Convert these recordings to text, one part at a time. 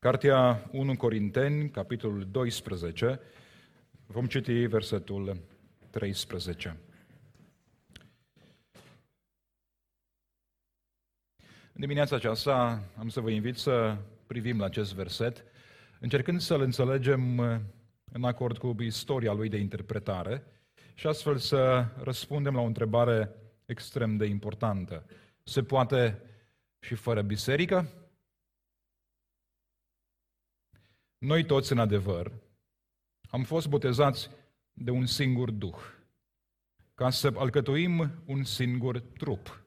Cartea 1 Corinteni, capitolul 12, vom citi versetul 13. În dimineața aceasta am să vă invit să privim la acest verset, încercând să-l înțelegem în acord cu istoria lui de interpretare și astfel să răspundem la o întrebare extrem de importantă. Se poate și fără biserică? Noi toți, în adevăr, am fost botezați de un singur Duh, ca să alcătuim un singur trup,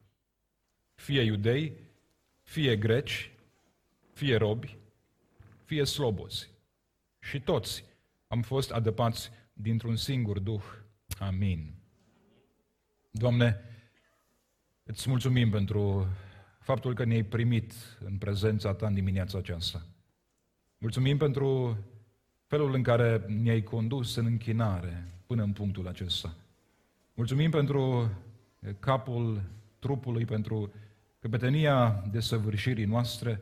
fie iudei, fie greci, fie robi, fie slobozi. Și toți am fost adăpați dintr-un singur Duh. Amin. Doamne, îți mulțumim pentru faptul că ne-ai primit în prezența Ta în dimineața aceasta. Mulțumim pentru felul în care ne-ai condus în închinare până în punctul acesta. Mulțumim pentru capul trupului, pentru căpetenia desăvârșirii noastre,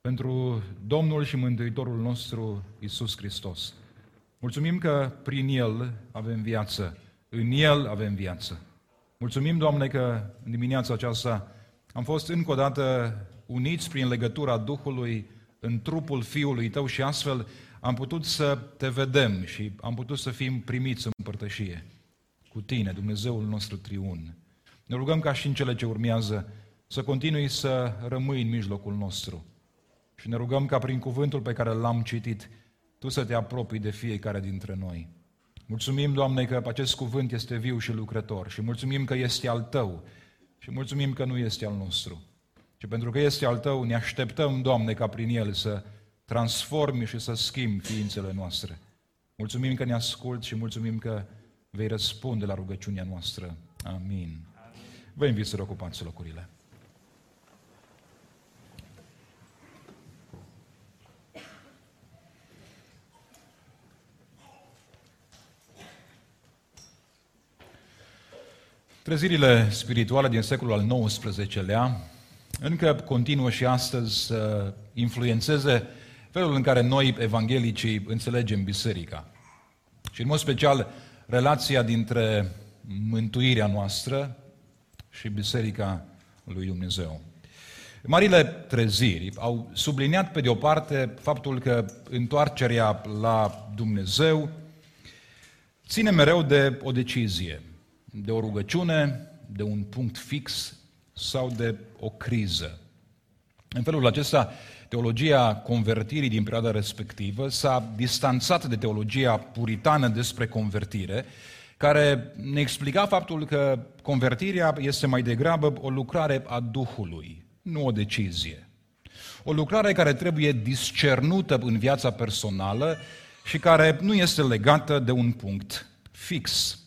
pentru Domnul și Mântuitorul nostru, Isus Hristos. Mulțumim că prin El avem viață, în El avem viață. Mulțumim, Doamne, că în dimineața aceasta am fost încă o dată uniți prin legătura Duhului în trupul Fiului Tău și astfel am putut să Te vedem și am putut să fim primiți în părtășie cu Tine, Dumnezeul nostru triun. Ne rugăm ca și în cele ce urmează să continui să rămâi în mijlocul nostru. Și ne rugăm ca prin cuvântul pe care l-am citit, Tu să te apropii de fiecare dintre noi. Mulțumim, Doamne, că acest cuvânt este viu și lucrător și mulțumim că este al Tău și mulțumim că nu este al nostru. Și pentru că este al Tău, ne așteptăm, Doamne, ca prin El să transformi și să schimbi ființele noastre. Mulțumim că ne asculți și mulțumim că vei răspunde la rugăciunea noastră. Amin. Vă invit să ocupați locurile. Trezirile spirituale din secolul al XIX-lea încă continuă și astăzi să influențeze felul în care noi, evanghelicii, înțelegem biserica. Și în mod special relația dintre mântuirea noastră și biserica lui Dumnezeu. Marile treziri au subliniat pe de o parte faptul că întoarcerea la Dumnezeu ține mereu de o decizie, de o rugăciune, de un punct fix sau de o criză. În felul acesta, teologia convertirii din perioada respectivă s-a distanțat de teologia puritană despre convertire, care ne explica faptul că convertirea este mai degrabă o lucrare a Duhului, nu o decizie. O lucrare care trebuie discernută în viața personală și care nu este legată de un punct fix.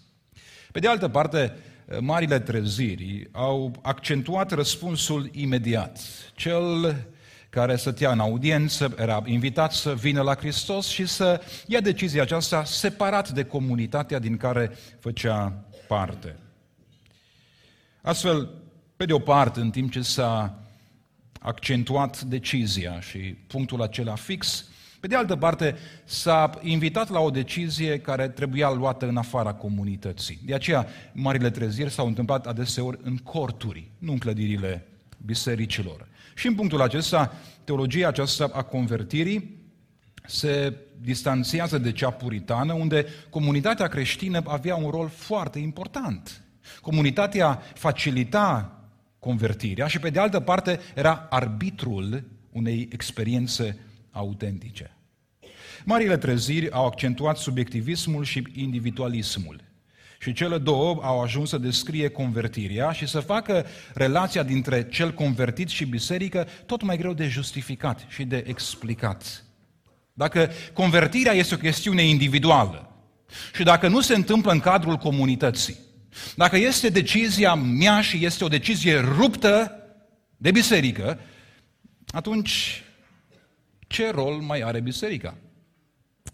Pe de altă parte, marile treziri au accentuat răspunsul imediat. Cel care stătea în audiență era invitat să vină la Hristos și să ia decizia aceasta separat de comunitatea din care făcea parte. Astfel, pe de o parte, în timp ce s-a accentuat decizia și punctul acela fix, pe de altă parte, s-a invitat la o decizie care trebuia luată în afara comunității. De aceea, marile treziri s-au întâmplat adeseori în corturi, nu în clădirile bisericilor. Și în punctul acesta, teologia aceasta a convertirii se distanțiază de cea puritană, unde comunitatea creștină avea un rol foarte important. Comunitatea facilita convertirea și, pe de altă parte, era arbitrul unei experiențe autentice. Marile treziri au accentuat subiectivismul și individualismul. Și cele două au ajuns să descrie convertirea și să facă relația dintre cel convertit și biserică tot mai greu de justificat și de explicat. Dacă convertirea este o chestiune individuală și dacă nu se întâmplă în cadrul comunității, dacă este decizia mea și este o decizie ruptă de biserică, atunci ce rol mai are biserica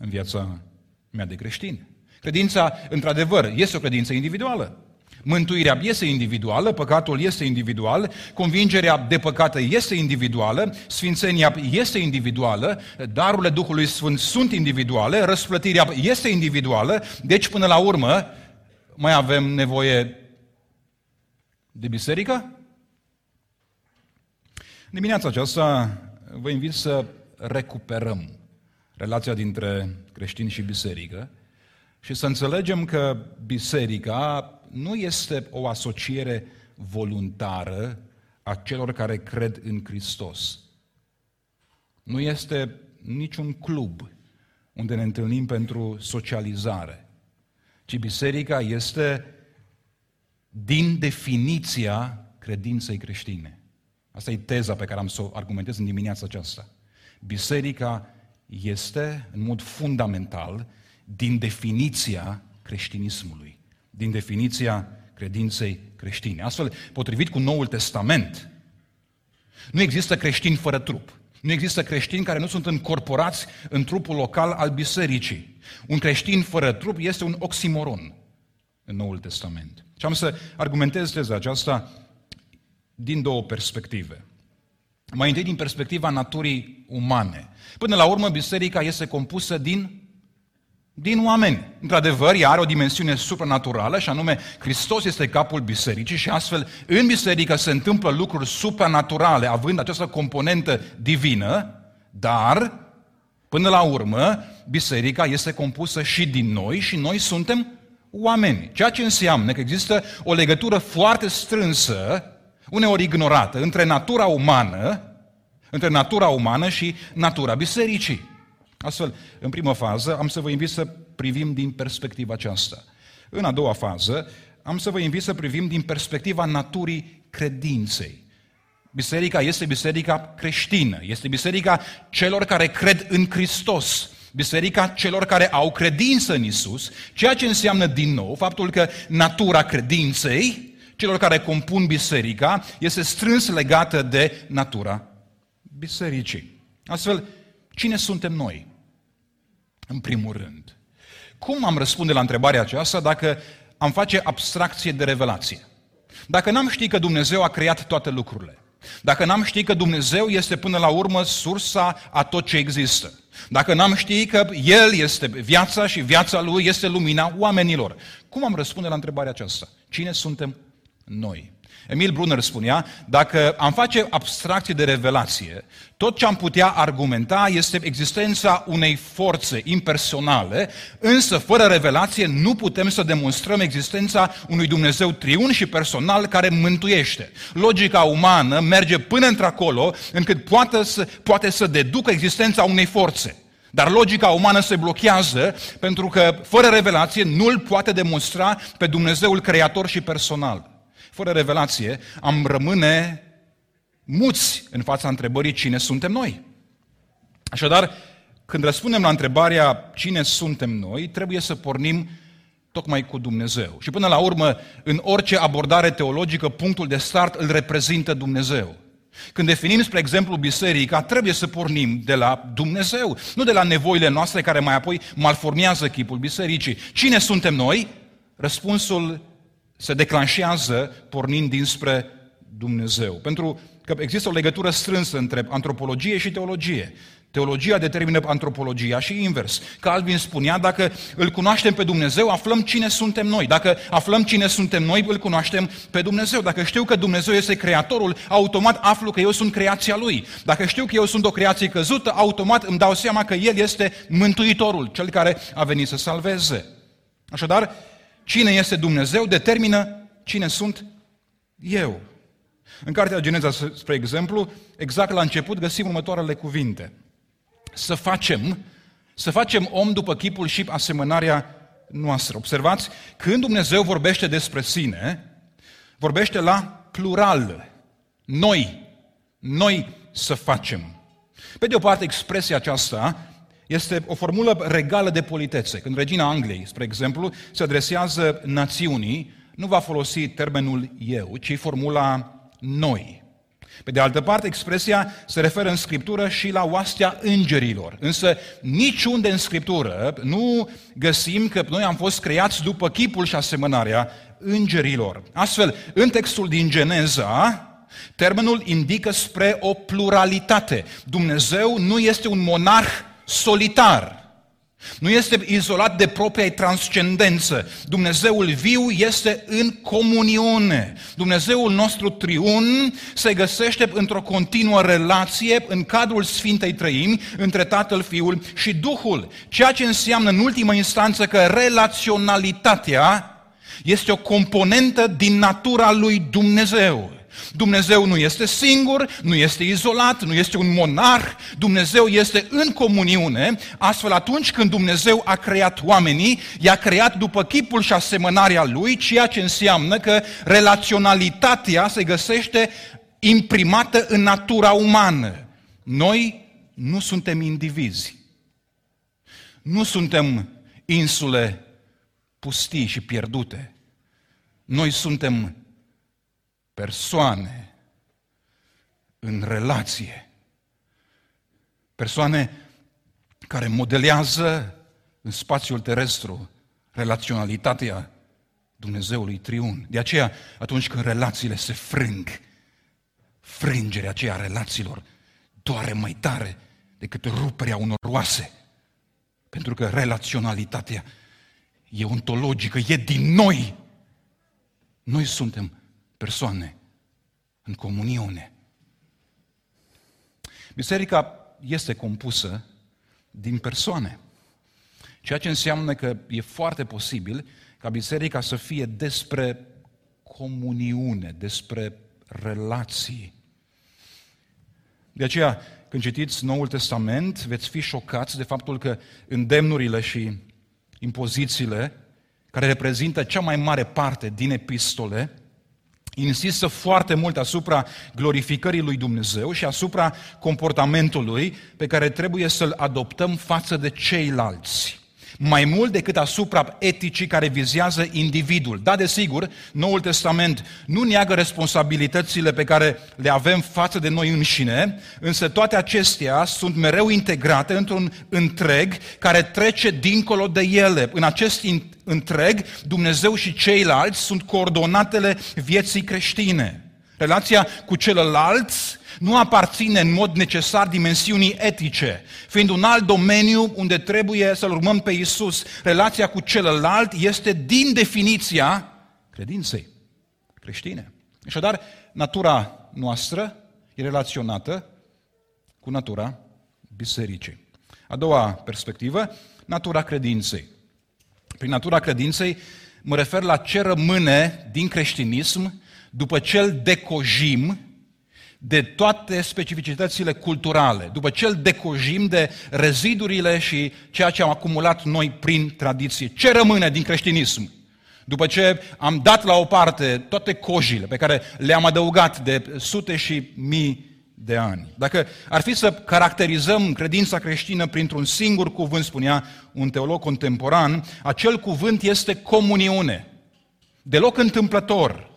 în viața mea de creștin? Credința, într-adevăr, este o credință individuală. Mântuirea este individuală, păcatul este individual, convingerea de păcată este individuală, sfințenia este individuală, darurile Duhului Sfânt sunt individuale, răsplătirea este individuală, deci până la urmă mai avem nevoie de biserică? Dimineața aceasta vă invit să recuperăm relația dintre creștini și biserică și să înțelegem că biserica nu este o asociere voluntară a celor care cred în Hristos. Nu este niciun club unde ne întâlnim pentru socializare, ci biserica este din definiția credinței creștine. Asta e teza pe care am să o argumentez în dimineața aceasta. Biserica este, în mod fundamental, din definiția creștinismului, din definiția credinței creștine. Astfel, potrivit cu Noul Testament, nu există creștini fără trup. Nu există creștini care nu sunt încorporați în trupul local al bisericii. Un creștin fără trup este un oximoron în Noul Testament. Și am să argumentez teza aceasta din două perspective. Mai întâi din perspectiva naturii umane. Până la urmă, biserica este compusă din din oameni. Într-adevăr, ea are o dimensiune supranaturală și anume Hristos este capul bisericii și astfel în biserică se întâmplă lucruri supranaturale având această componentă divină, dar până la urmă biserica este compusă și din noi și noi suntem oameni. Ceea ce înseamnă că există o legătură foarte strânsă, uneori ignorată, între natura umană, între natura umană și natura bisericii. Astfel, în primă fază, am să vă invit să privim din perspectiva aceasta. În a doua fază, am să vă invit să privim din perspectiva naturii credinței. Biserica este biserica creștină, este biserica celor care cred în Hristos, biserica celor care au credință în Isus, ceea ce înseamnă din nou faptul că natura credinței celor care compun biserica este strâns legată de natura bisericii. Astfel, cine suntem noi? în primul rând. Cum am răspunde la întrebarea aceasta dacă am face abstracție de revelație? Dacă n-am ști că Dumnezeu a creat toate lucrurile, dacă n-am ști că Dumnezeu este până la urmă sursa a tot ce există, dacă n-am ști că El este viața și viața Lui este lumina oamenilor, cum am răspunde la întrebarea aceasta? Cine suntem noi? Emil Brunner spunea, dacă am face abstracție de revelație, tot ce am putea argumenta este existența unei forțe impersonale, însă fără revelație nu putem să demonstrăm existența unui Dumnezeu triun și personal care mântuiește. Logica umană merge până într-acolo încât poate să, poate să deducă existența unei forțe. Dar logica umană se blochează pentru că fără revelație nu îl poate demonstra pe Dumnezeul creator și personal fără revelație, am rămâne muți în fața întrebării cine suntem noi. Așadar, când răspundem la întrebarea cine suntem noi, trebuie să pornim tocmai cu Dumnezeu. Și până la urmă, în orice abordare teologică, punctul de start îl reprezintă Dumnezeu. Când definim, spre exemplu, biserica, trebuie să pornim de la Dumnezeu, nu de la nevoile noastre care mai apoi malformează chipul bisericii. Cine suntem noi? Răspunsul se declanșează pornind dinspre Dumnezeu. Pentru că există o legătură strânsă între antropologie și teologie. Teologia determină antropologia și invers. Calvin spunea, dacă îl cunoaștem pe Dumnezeu, aflăm cine suntem noi. Dacă aflăm cine suntem noi, îl cunoaștem pe Dumnezeu. Dacă știu că Dumnezeu este creatorul, automat aflu că eu sunt creația Lui. Dacă știu că eu sunt o creație căzută, automat îmi dau seama că El este Mântuitorul, Cel care a venit să salveze. Așadar, cine este Dumnezeu determină cine sunt eu. În cartea Geneza, spre exemplu, exact la început găsim următoarele cuvinte. Să facem, să facem om după chipul și asemănarea noastră. Observați, când Dumnezeu vorbește despre sine, vorbește la plural. Noi, noi să facem. Pe de o parte, expresia aceasta este o formulă regală de politețe. Când regina Angliei, spre exemplu, se adresează națiunii, nu va folosi termenul eu, ci formula noi. Pe de altă parte, expresia se referă în Scriptură și la oastea îngerilor. Însă niciunde în Scriptură nu găsim că noi am fost creați după chipul și asemănarea îngerilor. Astfel, în textul din Geneza, termenul indică spre o pluralitate. Dumnezeu nu este un monarh solitar. Nu este izolat de propria transcendență. Dumnezeul viu este în comuniune. Dumnezeul nostru triun se găsește într-o continuă relație în cadrul Sfintei Trăimi între Tatăl, Fiul și Duhul. Ceea ce înseamnă în ultimă instanță că relaționalitatea este o componentă din natura lui Dumnezeu. Dumnezeu nu este singur, nu este izolat, nu este un monarh, Dumnezeu este în comuniune, astfel atunci când Dumnezeu a creat oamenii, i-a creat după chipul și asemănarea lui, ceea ce înseamnă că relaționalitatea se găsește imprimată în natura umană. Noi nu suntem indivizi. Nu suntem insule pustii și pierdute. Noi suntem persoane în relație. Persoane care modelează în spațiul terestru relaționalitatea Dumnezeului triun. De aceea, atunci când relațiile se frâng, frângerea aceea a relațiilor doare mai tare decât ruperea unor oase. Pentru că relaționalitatea e ontologică, e din noi. Noi suntem persoane în comuniune. Biserica este compusă din persoane. Ceea ce înseamnă că e foarte posibil ca biserica să fie despre comuniune, despre relații. De aceea, când citiți Noul Testament, veți fi șocați de faptul că îndemnurile și impozițiile, care reprezintă cea mai mare parte din epistole, insistă foarte mult asupra glorificării lui Dumnezeu și asupra comportamentului pe care trebuie să-l adoptăm față de ceilalți. Mai mult decât asupra eticii care vizează individul. Da, desigur, Noul Testament nu neagă responsabilitățile pe care le avem față de noi înșine, însă toate acestea sunt mereu integrate într-un întreg care trece dincolo de ele. În acest întreg, Dumnezeu și ceilalți sunt coordonatele vieții creștine. Relația cu celălalt nu aparține în mod necesar dimensiunii etice, fiind un alt domeniu unde trebuie să-L urmăm pe Isus. Relația cu celălalt este din definiția credinței creștine. Așadar, natura noastră e relaționată cu natura bisericii. A doua perspectivă, natura credinței. Prin natura credinței mă refer la ce rămâne din creștinism după ce îl decojim de toate specificitățile culturale, după ce îl decojim de rezidurile și ceea ce am acumulat noi prin tradiție. Ce rămâne din creștinism? După ce am dat la o parte toate cojile pe care le-am adăugat de sute și mii de ani. Dacă ar fi să caracterizăm credința creștină printr-un singur cuvânt, spunea un teolog contemporan, acel cuvânt este comuniune. Deloc întâmplător.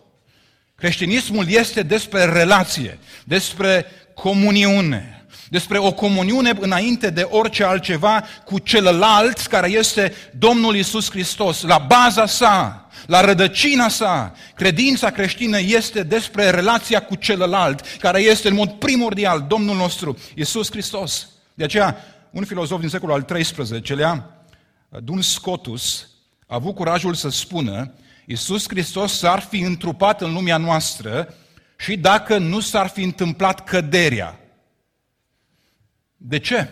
Creștinismul este despre relație, despre comuniune, despre o comuniune înainte de orice altceva cu celălalt care este Domnul Isus Hristos, la baza sa, la rădăcina sa. Credința creștină este despre relația cu celălalt, care este în mod primordial Domnul nostru, Isus Hristos. De aceea, un filozof din secolul al XIII-lea, Duns Scotus, a avut curajul să spună Iisus Hristos s-ar fi întrupat în lumea noastră și dacă nu s-ar fi întâmplat căderea. De ce?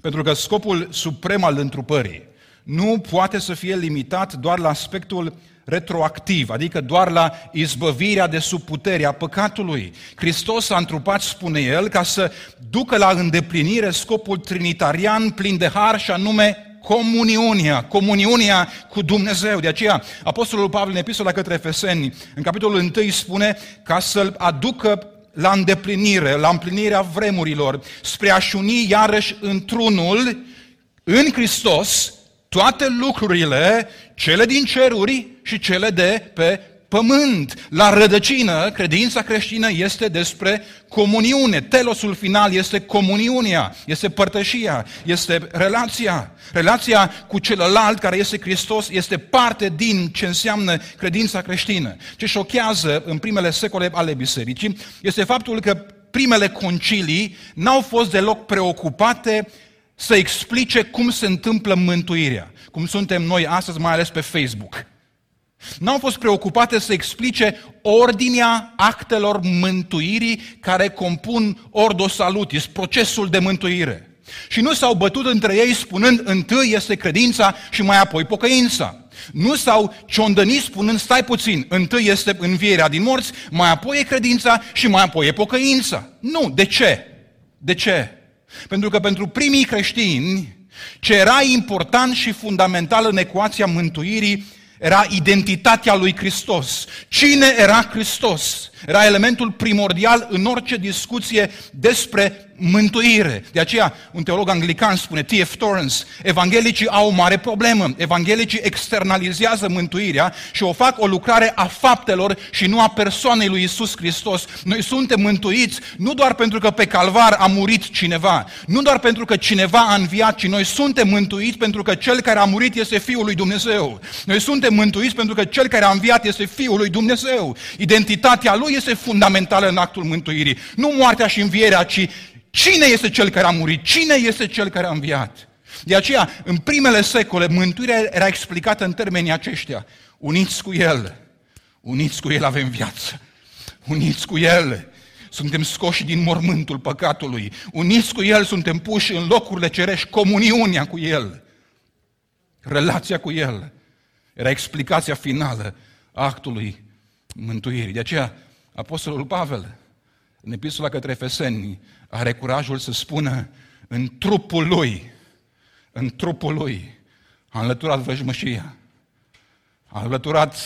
Pentru că scopul suprem al întrupării nu poate să fie limitat doar la aspectul retroactiv, adică doar la izbăvirea de sub puterea păcatului. Hristos a întrupat, spune el, ca să ducă la îndeplinire scopul trinitarian plin de har și anume comuniunea, comuniunea cu Dumnezeu. De aceea, Apostolul Pavel în epistola către Efeseni, în capitolul 1 spune ca să-l aducă la îndeplinire, la împlinirea vremurilor, spre a-și uni iarăși într-unul, în Hristos, toate lucrurile, cele din ceruri și cele de pe pământ. La rădăcină, credința creștină este despre comuniune. Telosul final este comuniunea, este părtășia, este relația. Relația cu celălalt care este Hristos este parte din ce înseamnă credința creștină. Ce șochează în primele secole ale bisericii este faptul că primele concilii n-au fost deloc preocupate să explice cum se întâmplă mântuirea, cum suntem noi astăzi, mai ales pe Facebook. N-au fost preocupate să explice ordinea actelor mântuirii care compun ordo salutis, procesul de mântuire. Și nu s-au bătut între ei spunând întâi este credința și mai apoi pocăința. Nu s-au ciondănit spunând stai puțin, întâi este învierea din morți, mai apoi e credința și mai apoi e pocăința. Nu, de ce? De ce? Pentru că pentru primii creștini, ce era important și fundamental în ecuația mântuirii era identitatea lui Hristos. Cine era Hristos? Era elementul primordial în orice discuție despre mântuire. De aceea, un teolog anglican spune, T.F. Torrance, evanghelicii au o mare problemă. Evanghelicii externalizează mântuirea și o fac o lucrare a faptelor și nu a persoanei lui Isus Hristos. Noi suntem mântuiți nu doar pentru că pe calvar a murit cineva, nu doar pentru că cineva a înviat, ci noi suntem mântuiți pentru că cel care a murit este Fiul lui Dumnezeu. Noi suntem mântuiți pentru că cel care a înviat este Fiul lui Dumnezeu. Identitatea lui este fundamentală în actul mântuirii. Nu moartea și învierea, ci Cine este cel care a murit? Cine este cel care a înviat? De aceea, în primele secole, mântuirea era explicată în termenii aceștia. Uniți cu El, uniți cu El avem viață. Uniți cu El, suntem scoși din mormântul păcatului. Uniți cu El, suntem puși în locurile cerești, comuniunea cu El. Relația cu El era explicația finală a actului mântuirii. De aceea, Apostolul Pavel, în epistola către Efeseni, are curajul să spună în trupul lui, în trupul lui, a înlăturat vrăjmășia, a înlăturat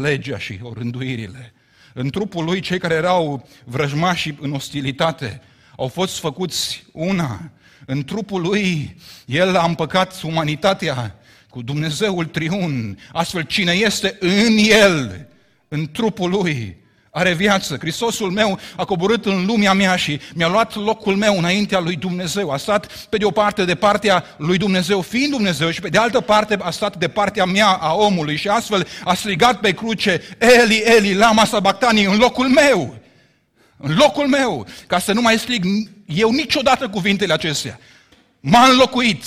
legea și orânduirile. În trupul lui, cei care erau vrăjmași în ostilitate au fost făcuți una. În trupul lui, el a împăcat umanitatea cu Dumnezeul triun. Astfel, cine este în el, în trupul lui, are viață. Hristosul meu a coborât în lumea mea și mi-a luat locul meu înaintea lui Dumnezeu. A stat pe de o parte de partea lui Dumnezeu, fiind Dumnezeu, și pe de altă parte a stat de partea mea a omului și astfel a strigat pe cruce, Eli, Eli, lama sabactani, în locul meu. În locul meu, ca să nu mai strig eu niciodată cuvintele acestea. M-a înlocuit,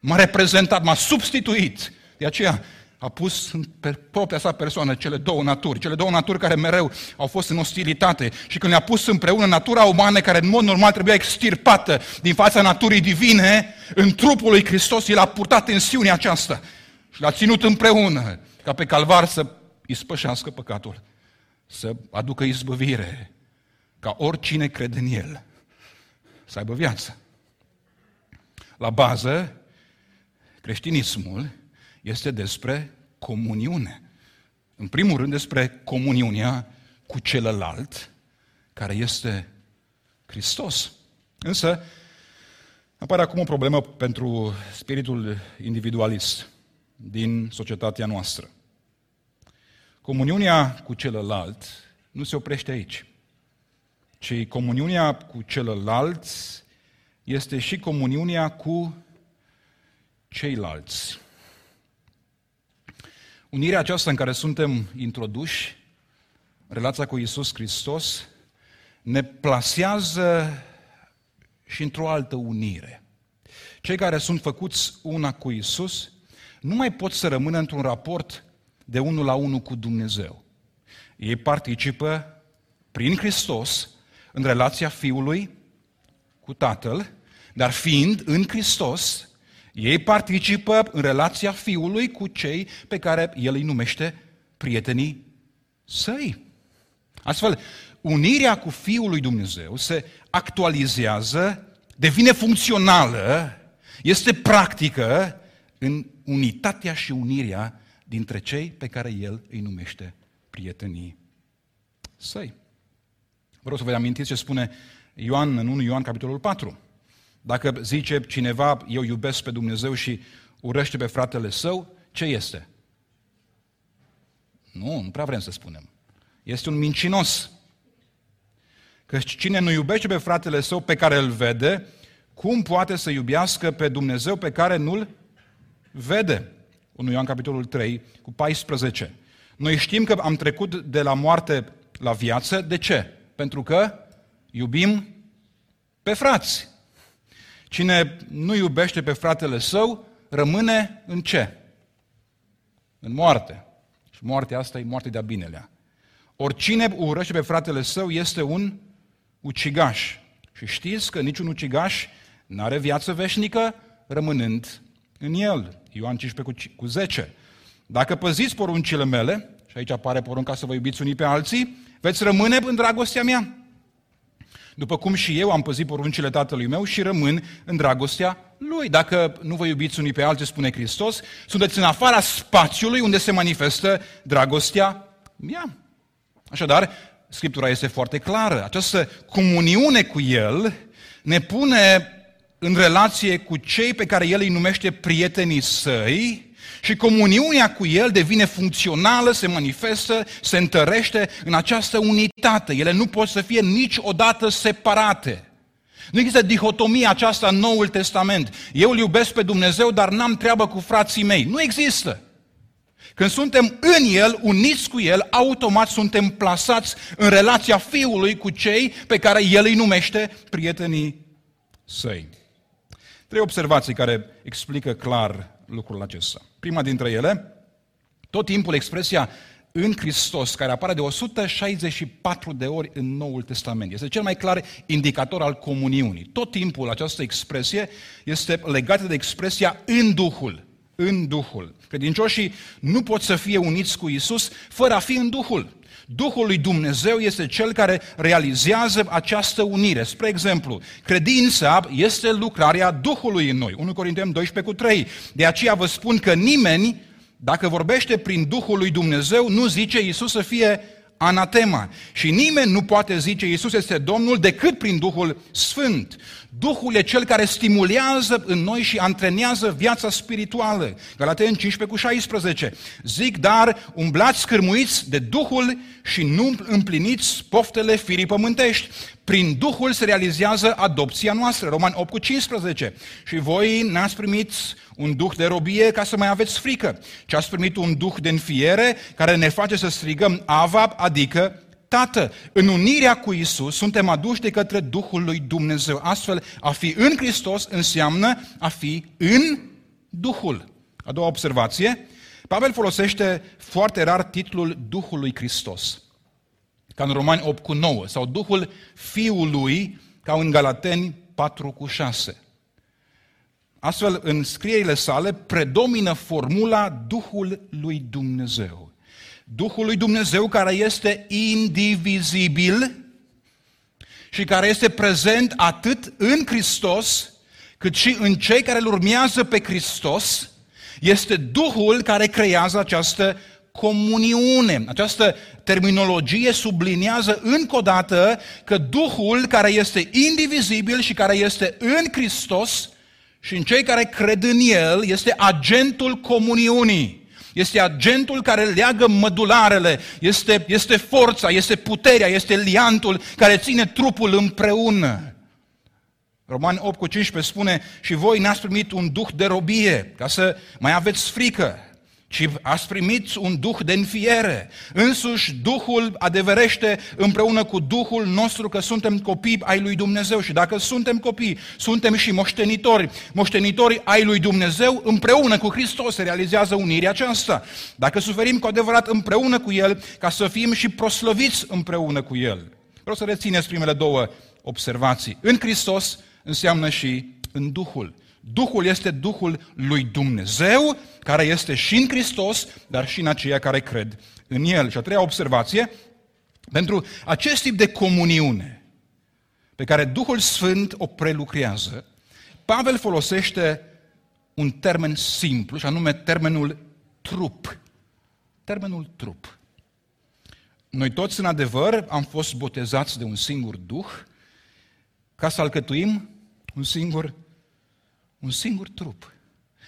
m-a reprezentat, m-a substituit. De aceea, a pus pe propria sa persoană cele două naturi, cele două naturi care mereu au fost în ostilitate și când le-a pus împreună natura umană care în mod normal trebuia extirpată din fața naturii divine, în trupul lui Hristos el a purtat tensiunea aceasta și l-a ținut împreună ca pe calvar să ispășească păcatul, să aducă izbăvire, ca oricine crede în el să aibă viață. La bază, creștinismul este despre comuniune. În primul rând despre comuniunea cu celălalt, care este Hristos. Însă, apare acum o problemă pentru spiritul individualist din societatea noastră. Comuniunea cu celălalt nu se oprește aici, ci comuniunea cu celălalt este și comuniunea cu ceilalți. Unirea aceasta în care suntem introduși, relația cu Isus Hristos, ne plasează și într-o altă unire. Cei care sunt făcuți una cu Isus nu mai pot să rămână într-un raport de unul la unul cu Dumnezeu. Ei participă prin Hristos în relația Fiului cu Tatăl, dar fiind în Hristos, ei participă în relația fiului cu cei pe care el îi numește prietenii săi. Astfel, unirea cu Fiul lui Dumnezeu se actualizează, devine funcțională, este practică în unitatea și unirea dintre cei pe care el îi numește prietenii săi. Vreau să vă amintiți ce spune Ioan în 1 Ioan, capitolul 4. Dacă zice cineva, eu iubesc pe Dumnezeu și urăște pe fratele său, ce este? Nu, nu prea vrem să spunem. Este un mincinos. Că cine nu iubește pe fratele său pe care îl vede, cum poate să iubească pe Dumnezeu pe care nu-l vede? 1 Ioan capitolul 3 cu 14. Noi știm că am trecut de la moarte la viață. De ce? Pentru că iubim pe frați. Cine nu iubește pe fratele său, rămâne în ce? În moarte. Și moartea asta e moarte de-a binelea. Oricine urăște pe fratele său este un ucigaș. Și știți că niciun ucigaș nu are viață veșnică rămânând în el. Ioan 15 cu 10. Dacă păziți poruncile mele, și aici apare porunca să vă iubiți unii pe alții, veți rămâne în dragostea mea. După cum și eu am păzit poruncile tatălui meu și rămân în dragostea lui. Dacă nu vă iubiți unii pe alții, spune Hristos, sunteți în afara spațiului unde se manifestă dragostea mea. Așadar, Scriptura este foarte clară. Această comuniune cu El ne pune în relație cu cei pe care El îi numește prietenii săi și comuniunea cu El devine funcțională, se manifestă, se întărește în această unitate. Ele nu pot să fie niciodată separate. Nu există dihotomia aceasta în Noul Testament. Eu îl iubesc pe Dumnezeu, dar n-am treabă cu frații mei. Nu există. Când suntem în El, uniți cu El, automat suntem plasați în relația Fiului cu cei pe care El îi numește prietenii săi. Trei observații care explică clar lucrul acesta. Prima dintre ele, tot timpul expresia în Hristos, care apare de 164 de ori în Noul Testament. Este cel mai clar indicator al comuniunii. Tot timpul această expresie este legată de expresia în Duhul. În Duhul. Credincioșii nu pot să fie uniți cu Isus fără a fi în Duhul. Duhul lui Dumnezeu este cel care realizează această unire. Spre exemplu, credința este lucrarea Duhului în noi. 1 Corinteni 12 cu 3. De aceea vă spun că nimeni, dacă vorbește prin Duhul lui Dumnezeu, nu zice Iisus să fie anatema. Și nimeni nu poate zice Iisus este Domnul decât prin Duhul Sfânt. Duhul e cel care stimulează în noi și antrenează viața spirituală. Galaten 15 cu 16. Zic, dar umblați scârmuiți de Duhul și nu împliniți poftele firii pământești. Prin Duhul se realizează adopția noastră. Roman 8 cu 15. Și voi n-ați primit un duh de robie ca să mai aveți frică, ci ați primit un duh de înfiere care ne face să strigăm Ava, adică Tată, în unirea cu Isus suntem aduși de către Duhul lui Dumnezeu. Astfel, a fi în Hristos înseamnă a fi în Duhul. A doua observație, Pavel folosește foarte rar titlul Duhului Hristos, ca în Romani 8 cu 9, sau Duhul Fiului, ca în Galateni 4 cu 6. Astfel, în scrierile sale predomină formula Duhul lui Dumnezeu. Duhul lui Dumnezeu care este indivizibil și care este prezent atât în Hristos, cât și în cei care îl urmează pe Hristos, este Duhul care creează această comuniune. Această terminologie subliniază încă o dată că Duhul care este indivizibil și care este în Hristos și în cei care cred în El este agentul comuniunii. Este agentul care leagă mădularele, este, este forța, este puterea, este liantul care ține trupul împreună. Roman 8 cu 15 spune, și voi n-ați primit un duh de robie, ca să mai aveți frică, ci ați primit un duh de înfiere. Însuși Duhul adeverește împreună cu Duhul nostru că suntem copii ai lui Dumnezeu și dacă suntem copii, suntem și moștenitori. Moștenitori ai lui Dumnezeu împreună cu Hristos se realizează unirea aceasta. Dacă suferim cu adevărat împreună cu El, ca să fim și proslăviți împreună cu El. Vreau să rețineți primele două observații. În Hristos înseamnă și în Duhul. Duhul este Duhul lui Dumnezeu, care este și în Hristos, dar și în aceia care cred în El. Și a treia observație, pentru acest tip de comuniune pe care Duhul Sfânt o prelucrează, Pavel folosește un termen simplu, și anume termenul trup. Termenul trup. Noi toți, în adevăr, am fost botezați de un singur Duh ca să alcătuim un singur un singur trup.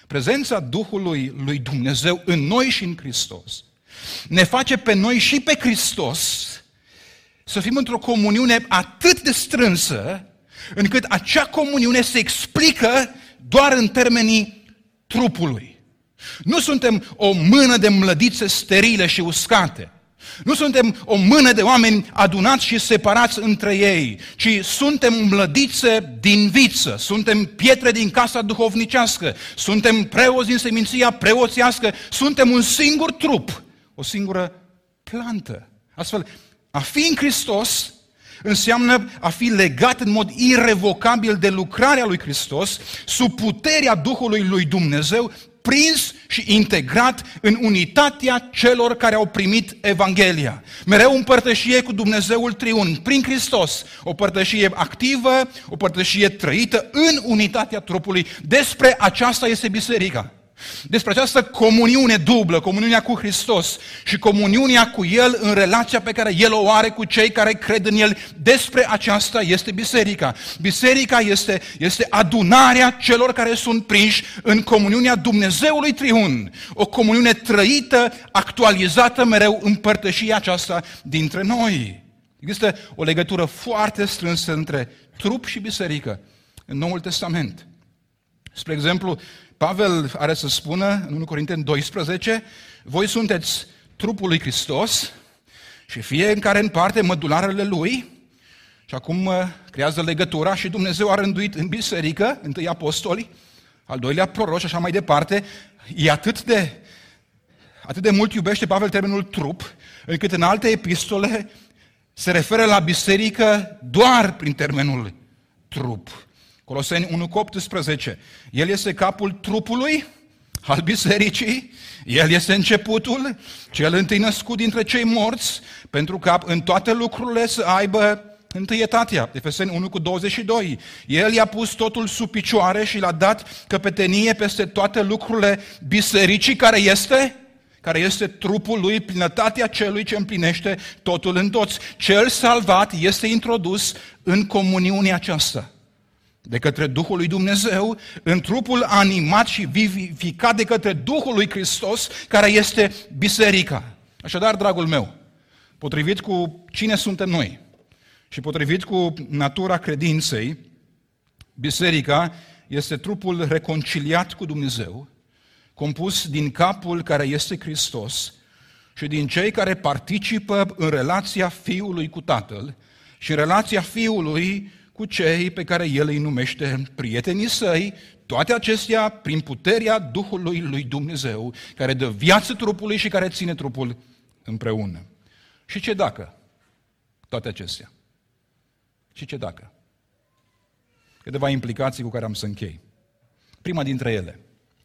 Prezența Duhului lui Dumnezeu în noi și în Hristos ne face pe noi și pe Hristos să fim într-o comuniune atât de strânsă, încât acea comuniune se explică doar în termenii trupului. Nu suntem o mână de mlădițe sterile și uscate. Nu suntem o mână de oameni adunați și separați între ei, ci suntem mlădițe din viță, suntem pietre din casa duhovnicească, suntem preoți din seminția preoțească, suntem un singur trup, o singură plantă. Astfel, a fi în Hristos înseamnă a fi legat în mod irrevocabil de lucrarea lui Hristos, sub puterea Duhului lui Dumnezeu, prins și integrat în unitatea celor care au primit Evanghelia. Mereu în părtășie cu Dumnezeul Triun, prin Hristos. O părtășie activă, o părtășie trăită în unitatea trupului. Despre aceasta este biserica. Despre această comuniune dublă, comuniunea cu Hristos și comuniunea cu El în relația pe care El o are cu cei care cred în El. Despre aceasta este biserica. Biserica este, este adunarea celor care sunt prinși în comuniunea Dumnezeului Triun. O comuniune trăită, actualizată mereu în părtășia aceasta dintre noi. Există o legătură foarte strânsă între trup și biserică în Noul Testament. Spre exemplu, Pavel are să spună în 1 Corinteni 12, voi sunteți trupul lui Hristos și fie în care în parte mădularele lui, și acum uh, creează legătura și Dumnezeu a rânduit în biserică, întâi apostoli, al doilea proroc și așa mai departe, e atât de, atât de mult iubește Pavel termenul trup, încât în alte epistole se referă la biserică doar prin termenul trup. Coloseni 1 cu 18. El este capul trupului al bisericii, el este începutul, cel întâi născut dintre cei morți, pentru ca în toate lucrurile să aibă întâietatea. Efeseni 1 cu 22. El i-a pus totul sub picioare și l-a dat căpetenie peste toate lucrurile bisericii care este care este trupul lui, plinătatea celui ce împlinește totul în toți. Cel salvat este introdus în comuniunea aceasta de către Duhul lui Dumnezeu în trupul animat și vivificat de către Duhul lui Hristos, care este biserica. Așadar, dragul meu, potrivit cu cine suntem noi și potrivit cu natura credinței, biserica este trupul reconciliat cu Dumnezeu, compus din capul care este Hristos și din cei care participă în relația Fiului cu Tatăl și în relația Fiului cu cei pe care el îi numește prietenii săi, toate acestea prin puterea Duhului lui Dumnezeu, care dă viață trupului și care ține trupul împreună. Și ce dacă? Toate acestea. Și ce dacă? Câteva implicații cu care am să închei. Prima dintre ele,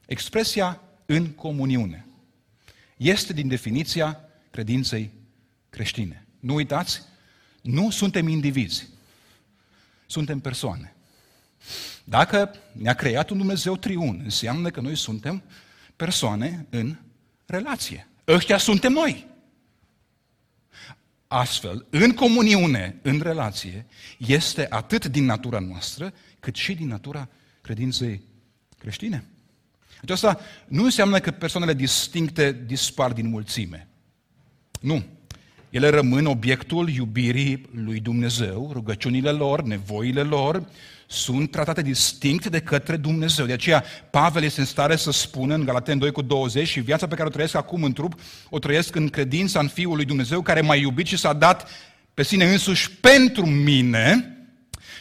expresia în comuniune. Este din definiția credinței creștine. Nu uitați, nu suntem indivizi suntem persoane. Dacă ne-a creat un Dumnezeu triun, înseamnă că noi suntem persoane în relație. Ăștia suntem noi. Astfel, în comuniune, în relație, este atât din natura noastră, cât și din natura credinței creștine. Aceasta nu înseamnă că persoanele distincte dispar din mulțime. Nu. Ele rămân obiectul iubirii lui Dumnezeu, rugăciunile lor, nevoile lor, sunt tratate distinct de către Dumnezeu. De aceea Pavel este în stare să spună în Galaten 2 cu 20 și viața pe care o trăiesc acum în trup, o trăiesc în credința în Fiul lui Dumnezeu care m-a iubit și s-a dat pe sine însuși pentru mine,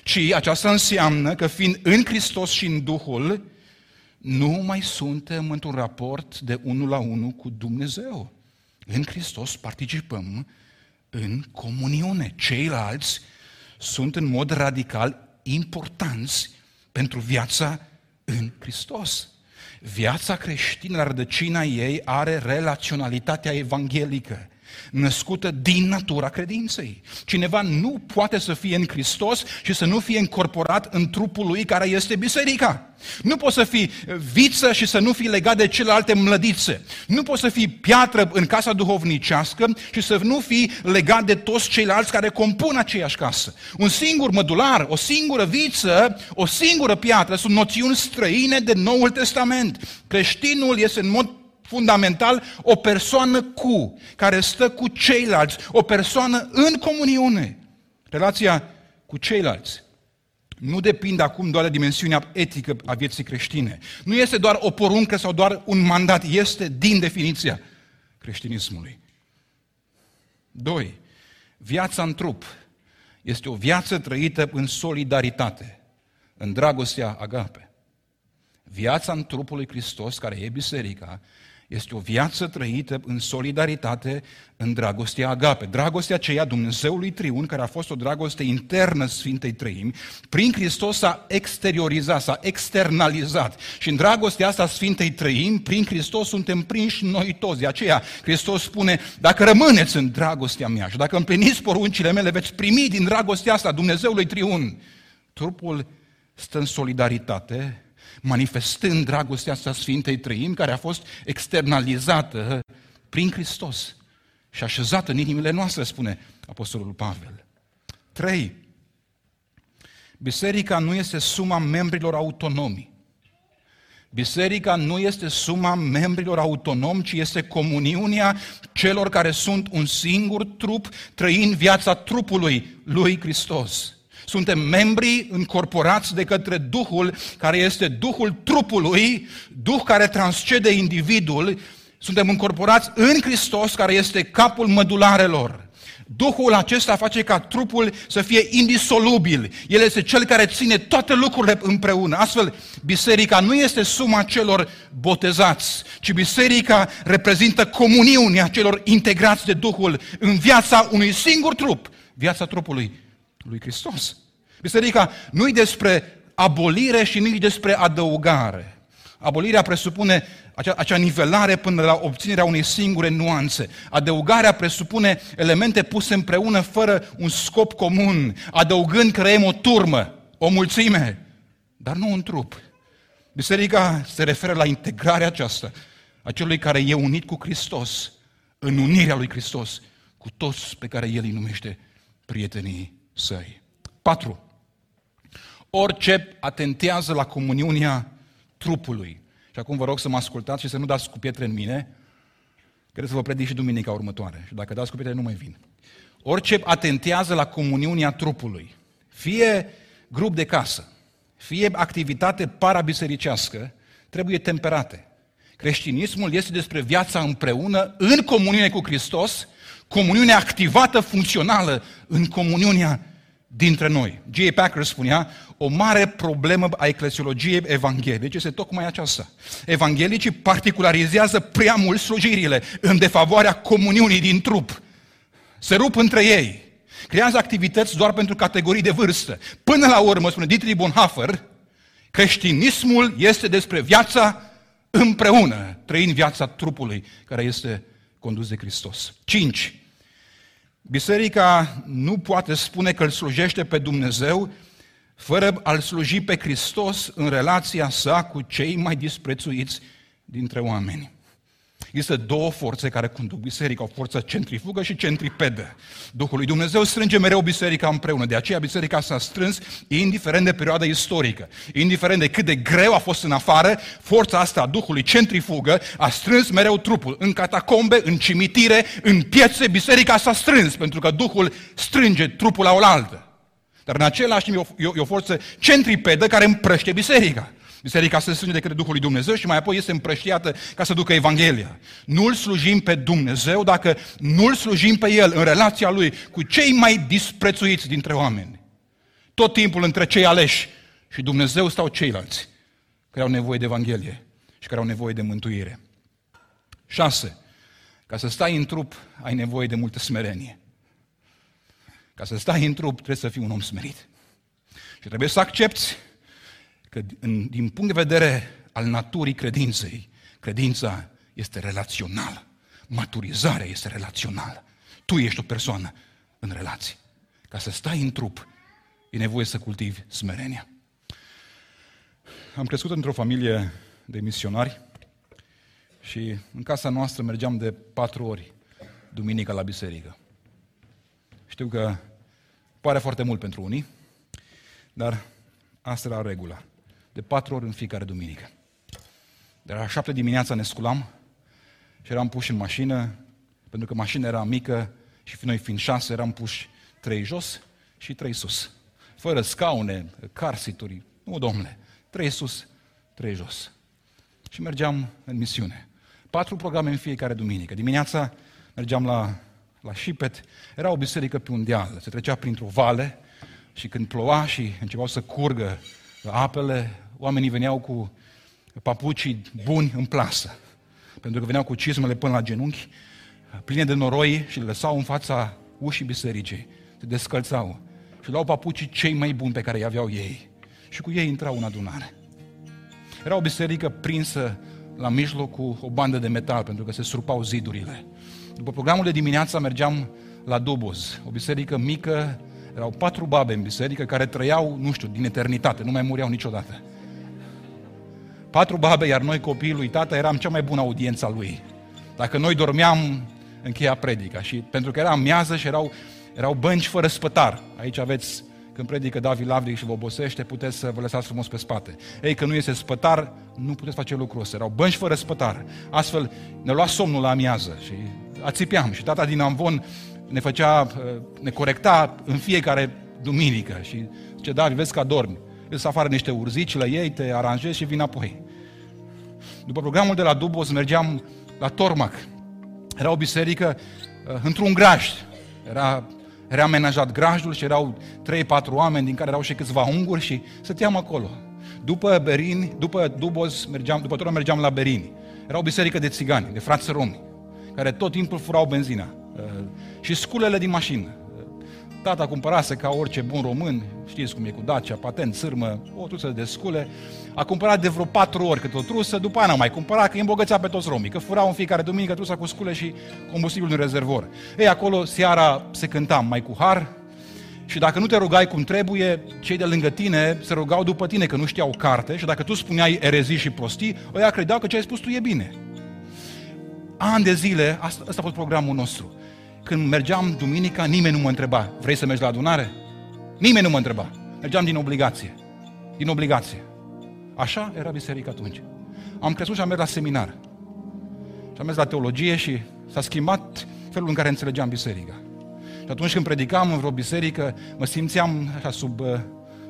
ci aceasta înseamnă că fiind în Hristos și în Duhul, nu mai suntem într-un raport de unul la unul cu Dumnezeu. În Hristos participăm în comuniune. Ceilalți sunt în mod radical importanți pentru viața în Hristos. Viața creștină, la rădăcina ei, are relaționalitatea evanghelică născută din natura credinței. Cineva nu poate să fie în Hristos și să nu fie încorporat în trupul lui care este biserica. Nu poți să fii viță și să nu fii legat de celelalte mlădițe. Nu poți să fii piatră în casa duhovnicească și să nu fii legat de toți ceilalți care compun aceeași casă. Un singur mădular, o singură viță, o singură piatră sunt noțiuni străine de Noul Testament. Creștinul este în mod fundamental o persoană cu, care stă cu ceilalți, o persoană în comuniune. Relația cu ceilalți nu depinde acum doar de dimensiunea etică a vieții creștine. Nu este doar o poruncă sau doar un mandat, este din definiția creștinismului. Doi, viața în trup este o viață trăită în solidaritate, în dragostea agape. Viața în trupul lui Hristos, care e biserica, este o viață trăită în solidaritate, în dragostea agape. Dragostea aceea Dumnezeului Triun, care a fost o dragoste internă Sfintei Trăimi, prin Hristos s-a exteriorizat, s-a externalizat. Și în dragostea asta Sfintei Trăimi, prin Hristos suntem prinși noi toți. De aceea Hristos spune, dacă rămâneți în dragostea mea și dacă împliniți poruncile mele, veți primi din dragostea asta Dumnezeului Triun. Trupul stă în solidaritate manifestând dragostea asta Sfintei Trăim, care a fost externalizată prin Hristos și așezată în inimile noastre, spune Apostolul Pavel. 3. Biserica nu este suma membrilor autonomi. Biserica nu este suma membrilor autonomi, ci este comuniunea celor care sunt un singur trup, trăind viața trupului lui Hristos. Suntem membri încorporați de către Duhul care este Duhul trupului, Duh care transcede individul. Suntem încorporați în Hristos care este capul mădularelor. Duhul acesta face ca trupul să fie indisolubil. El este cel care ține toate lucrurile împreună. Astfel, biserica nu este suma celor botezați, ci biserica reprezintă comuniunea celor integrați de Duhul în viața unui singur trup, viața trupului lui Hristos. Biserica nu-i despre abolire și nu-i despre adăugare. Abolirea presupune acea, acea nivelare până la obținerea unei singure nuanțe. Adăugarea presupune elemente puse împreună fără un scop comun. Adăugând creăm o turmă, o mulțime, dar nu un trup. Biserica se referă la integrarea aceasta a celui care e unit cu Hristos, în unirea lui Hristos, cu toți pe care El îi numește prietenii săi. 4. Orice atentează la comuniunea trupului. Și acum vă rog să mă ascultați și să nu dați cu pietre în mine, Cred să vă predic și duminica următoare. Și dacă dați cu pietre, nu mai vin. Orice atentează la comuniunea trupului, fie grup de casă, fie activitate parabisericească, trebuie temperate. Creștinismul este despre viața împreună, în comuniune cu Hristos, comuniunea activată, funcțională, în comuniunea dintre noi. G.A. Packer spunea, o mare problemă a eclesiologiei evanghelice este tocmai aceasta. Evanghelicii particularizează prea mult slujirile în defavoarea comuniunii din trup. Se rup între ei. Creează activități doar pentru categorii de vârstă. Până la urmă, spune Dietrich Bonhoeffer, creștinismul este despre viața împreună, trăind viața trupului care este condus de Hristos. 5. Biserica nu poate spune că îl slujește pe Dumnezeu fără a-L sluji pe Hristos în relația sa cu cei mai disprețuiți dintre oameni. Există două forțe care conduc biserica, o forță centrifugă și centripedă. Duhul lui Dumnezeu strânge mereu biserica împreună, de aceea biserica s-a strâns indiferent de perioada istorică, indiferent de cât de greu a fost în afară, forța asta a Duhului centrifugă a strâns mereu trupul. În catacombe, în cimitire, în piețe, biserica s-a strâns, pentru că Duhul strânge trupul la oaltă. Dar în același timp e o, e o forță centripedă care împrăște biserica. Biserica se strânge de către Duhul lui Dumnezeu și mai apoi este împrăștiată ca să ducă Evanghelia. Nu-L slujim pe Dumnezeu dacă nu-L slujim pe El în relația Lui cu cei mai disprețuiți dintre oameni. Tot timpul între cei aleși și Dumnezeu stau ceilalți care au nevoie de Evanghelie și care au nevoie de mântuire. 6. Ca să stai în trup, ai nevoie de multă smerenie. Ca să stai în trup, trebuie să fii un om smerit. Și trebuie să accepti că din punct de vedere al naturii credinței, credința este relațională. Maturizarea este relațională. Tu ești o persoană în relație. Ca să stai în trup, e nevoie să cultivi smerenia. Am crescut într-o familie de misionari și în casa noastră mergeam de patru ori duminica la biserică. Știu că pare foarte mult pentru unii, dar asta era regula de patru ori în fiecare duminică. De la șapte dimineața ne sculam, și eram puși în mașină, pentru că mașina era mică și noi fiind șase, eram puși trei jos și trei sus. Fără scaune, carsituri. Nu, domnule, trei sus, trei jos. Și mergeam în misiune. Patru programe în fiecare duminică. Dimineața mergeam la, la Șipet, era o biserică pe un deal, se trecea printr-o vale și când ploua și începeau să curgă apele, oamenii veneau cu papucii buni în plasă, pentru că veneau cu cizmele până la genunchi, pline de noroi și le lăsau în fața ușii bisericii, se descălțau și luau papucii cei mai buni pe care îi aveau ei și cu ei intrau în adunare. Era o biserică prinsă la mijloc cu o bandă de metal, pentru că se surpau zidurile. După programul de dimineață mergeam la Dubos, o biserică mică, erau patru babe în biserică care trăiau, nu știu, din eternitate, nu mai mureau niciodată. Patru babe, iar noi copiii lui tata eram cea mai bună audiență a lui. Dacă noi dormeam, încheia predica. Și pentru că era miază și erau, erau bănci fără spătar. Aici aveți când predică David Lavric și vă obosește, puteți să vă lăsați frumos pe spate. Ei, că nu este spătar, nu puteți face lucrul ăsta. Erau bănci fără spătar. Astfel, ne lua somnul la amiază și ațipeam. Și tata din Amvon ne făcea, ne corecta în fiecare duminică și zice, David, vezi că adormi. Îți afară niște urzici, la ei, te aranjezi și vin apoi. După programul de la Dubos mergeam la Tormac. Era o biserică uh, într-un grajd. Era reamenajat grajdul și erau 3-4 oameni, din care erau și câțiva unguri și stăteam acolo. După Berini, după Dubos, mergeam, după Tormac mergeam la Berini. Era o biserică de țigani, de frați romi, care tot timpul furau benzina. Uh, și sculele din mașină. Tata cumpărase ca orice bun român, știți cum e cu Dacia, patent, sârmă, o trusă de scule. A cumpărat de vreo patru ori câte o trusă, după aia n-a mai cumpărat, că îi îmbogățea pe toți romii, că furau în fiecare duminică trusa cu scule și combustibil în rezervor. Ei, acolo seara se cânta mai cu har, și dacă nu te rugai cum trebuie, cei de lângă tine se rugau după tine, că nu știau carte și dacă tu spuneai erezii și prostii, ăia credeau că ce ai spus tu e bine. Ani de zile, asta, asta a fost programul nostru. Când mergeam duminica, nimeni nu mă întreba, vrei să mergi la adunare? Nimeni nu mă întreba. Mergeam din obligație. Din obligație. Așa era biserica atunci. Am crescut și am mers la seminar. Și am mers la teologie și s-a schimbat felul în care înțelegeam biserica. Și atunci când predicam în vreo biserică, mă simțeam așa sub, uh,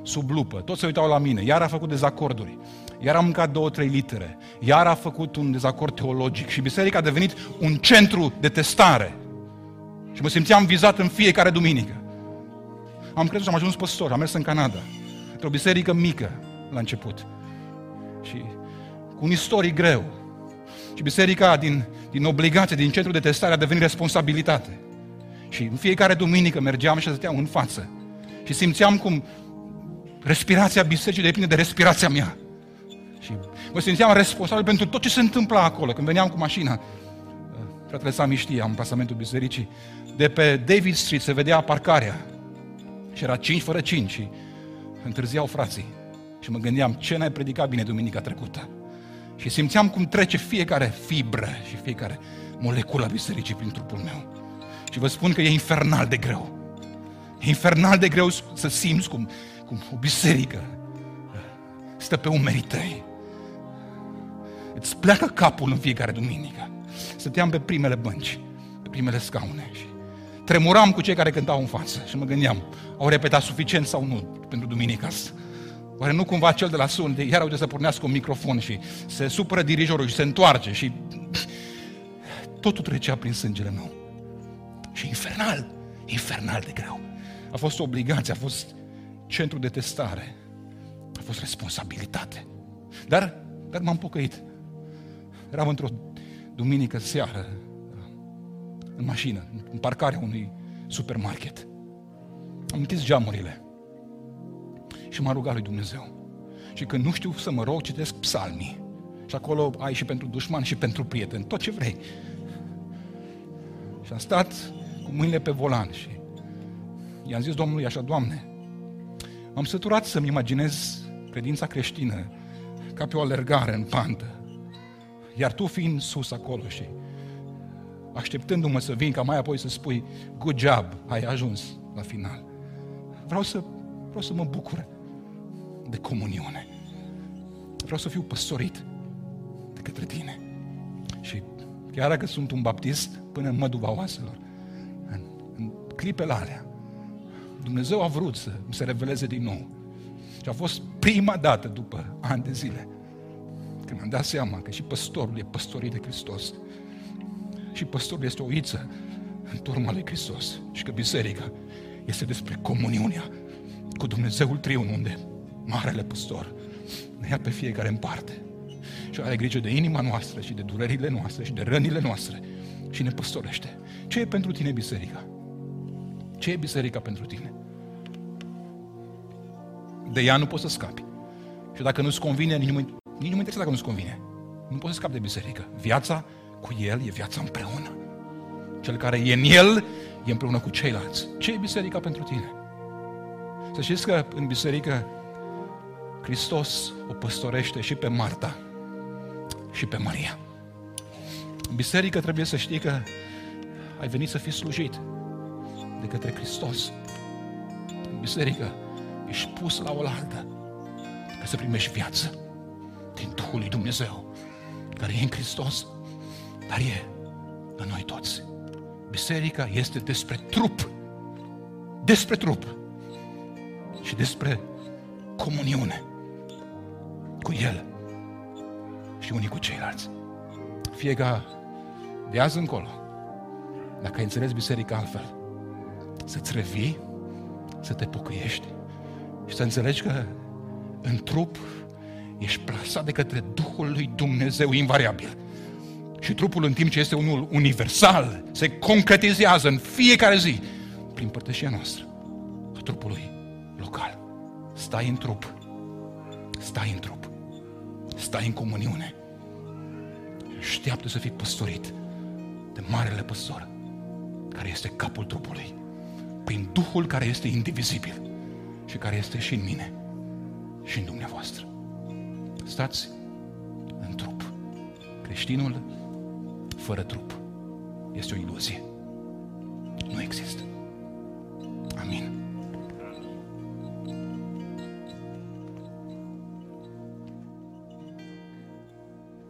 sub lupă. Toți se uitau la mine. Iar a făcut dezacorduri. Iar am mâncat două, trei litere. Iar a făcut un dezacord teologic. Și biserica a devenit un centru de testare. Și mă simțeam vizat în fiecare duminică. Am crezut și am ajuns păstor, am mers în Canada, într-o biserică mică la început. Și cu un istoric greu. Și biserica din, din obligație, din centru de testare a devenit responsabilitate. Și în fiecare duminică mergeam și stăteam în față. Și simțeam cum respirația bisericii depinde de respirația mea. Și mă simțeam responsabil pentru tot ce se întâmpla acolo. Când veneam cu mașina, fratele Sami știe, am plasamentul bisericii, de pe David Street se vedea parcarea. Și era 5 fără 5 și întârziau frații. Și mă gândeam, ce n-ai predicat bine duminica trecută? Și simțeam cum trece fiecare fibră și fiecare moleculă a bisericii prin trupul meu. Și vă spun că e infernal de greu. E infernal de greu să simți cum, cum o biserică stă pe umerii tăi. Îți pleacă capul în fiecare duminică. Stăteam pe primele bănci, pe primele scaune și tremuram cu cei care cântau în față și mă gândeam, au repetat suficient sau nu pentru duminica asta? Oare nu cumva cel de la sun, de iar uite să pornească un microfon și se supără dirijorul și se întoarce și totul trecea prin sângele meu. Și infernal, infernal de greu. A fost obligație, a fost centru de testare, a fost responsabilitate. Dar, dar m-am pocăit. Eram într-o duminică seară, în mașină, în parcarea unui supermarket. Am închis geamurile și m-a rugat lui Dumnezeu. Și când nu știu să mă rog, citesc psalmii. Și acolo ai și pentru dușman și pentru prieten, tot ce vrei. Și am stat cu mâinile pe volan și i-am zis Domnului așa, Doamne, am săturat să-mi imaginez credința creștină ca pe o alergare în pantă. Iar tu fiind sus acolo și așteptându-mă să vin ca mai apoi să spui good job, ai ajuns la final. Vreau să, vreau să mă bucur de comuniune. Vreau să fiu păstorit de către tine. Și chiar dacă sunt un baptist, până în măduva oaselor. În, în clipele alea, Dumnezeu a vrut să se reveleze din nou. Și a fost prima dată după ani de zile când am dat seama că și păstorul e păstorit de Hristos. Și păstorul este o iță în turma lui Hristos. Și că biserica este despre comuniunea cu Dumnezeul Triun, unde Marele Păstor ne ia pe fiecare în parte și are grijă de inima noastră și de durerile noastre și de rănile noastre și ne păstorește. Ce e pentru tine biserica? Ce e biserica pentru tine? De ea nu poți să scapi. Și dacă nu-ți convine, nici nu, nici nu mă interesează dacă nu-ți convine. Nu poți să scapi de biserică. Viața cu El e viața împreună. Cel care e în El e împreună cu ceilalți. Ce e biserica pentru tine? Să știți că în biserică Hristos o păstorește și pe Marta și pe Maria. În biserică trebuie să știi că ai venit să fii slujit de către Hristos. În biserică ești pus la oaltă ca să primești viață din Duhul lui Dumnezeu care e în Hristos, dar e în noi toți. Biserica este despre trup, despre trup și despre comuniune cu El și unii cu ceilalți. Fie ca de azi încolo, dacă ai înțeles biserica altfel, să-ți revii, să te pocăiești și să înțelegi că în trup ești plasat de către Duhul lui Dumnezeu invariabil. Și trupul în timp ce este unul universal, se concretizează în fiecare zi prin părtășia noastră a trupului local. Stai în trup. Stai în trup stai în comuniune. Așteaptă să fii păstorit de Marele Păstor, care este capul trupului, prin Duhul care este indivizibil și care este și în mine și în dumneavoastră. Stați în trup. Creștinul fără trup este o iluzie. Nu există. Amin.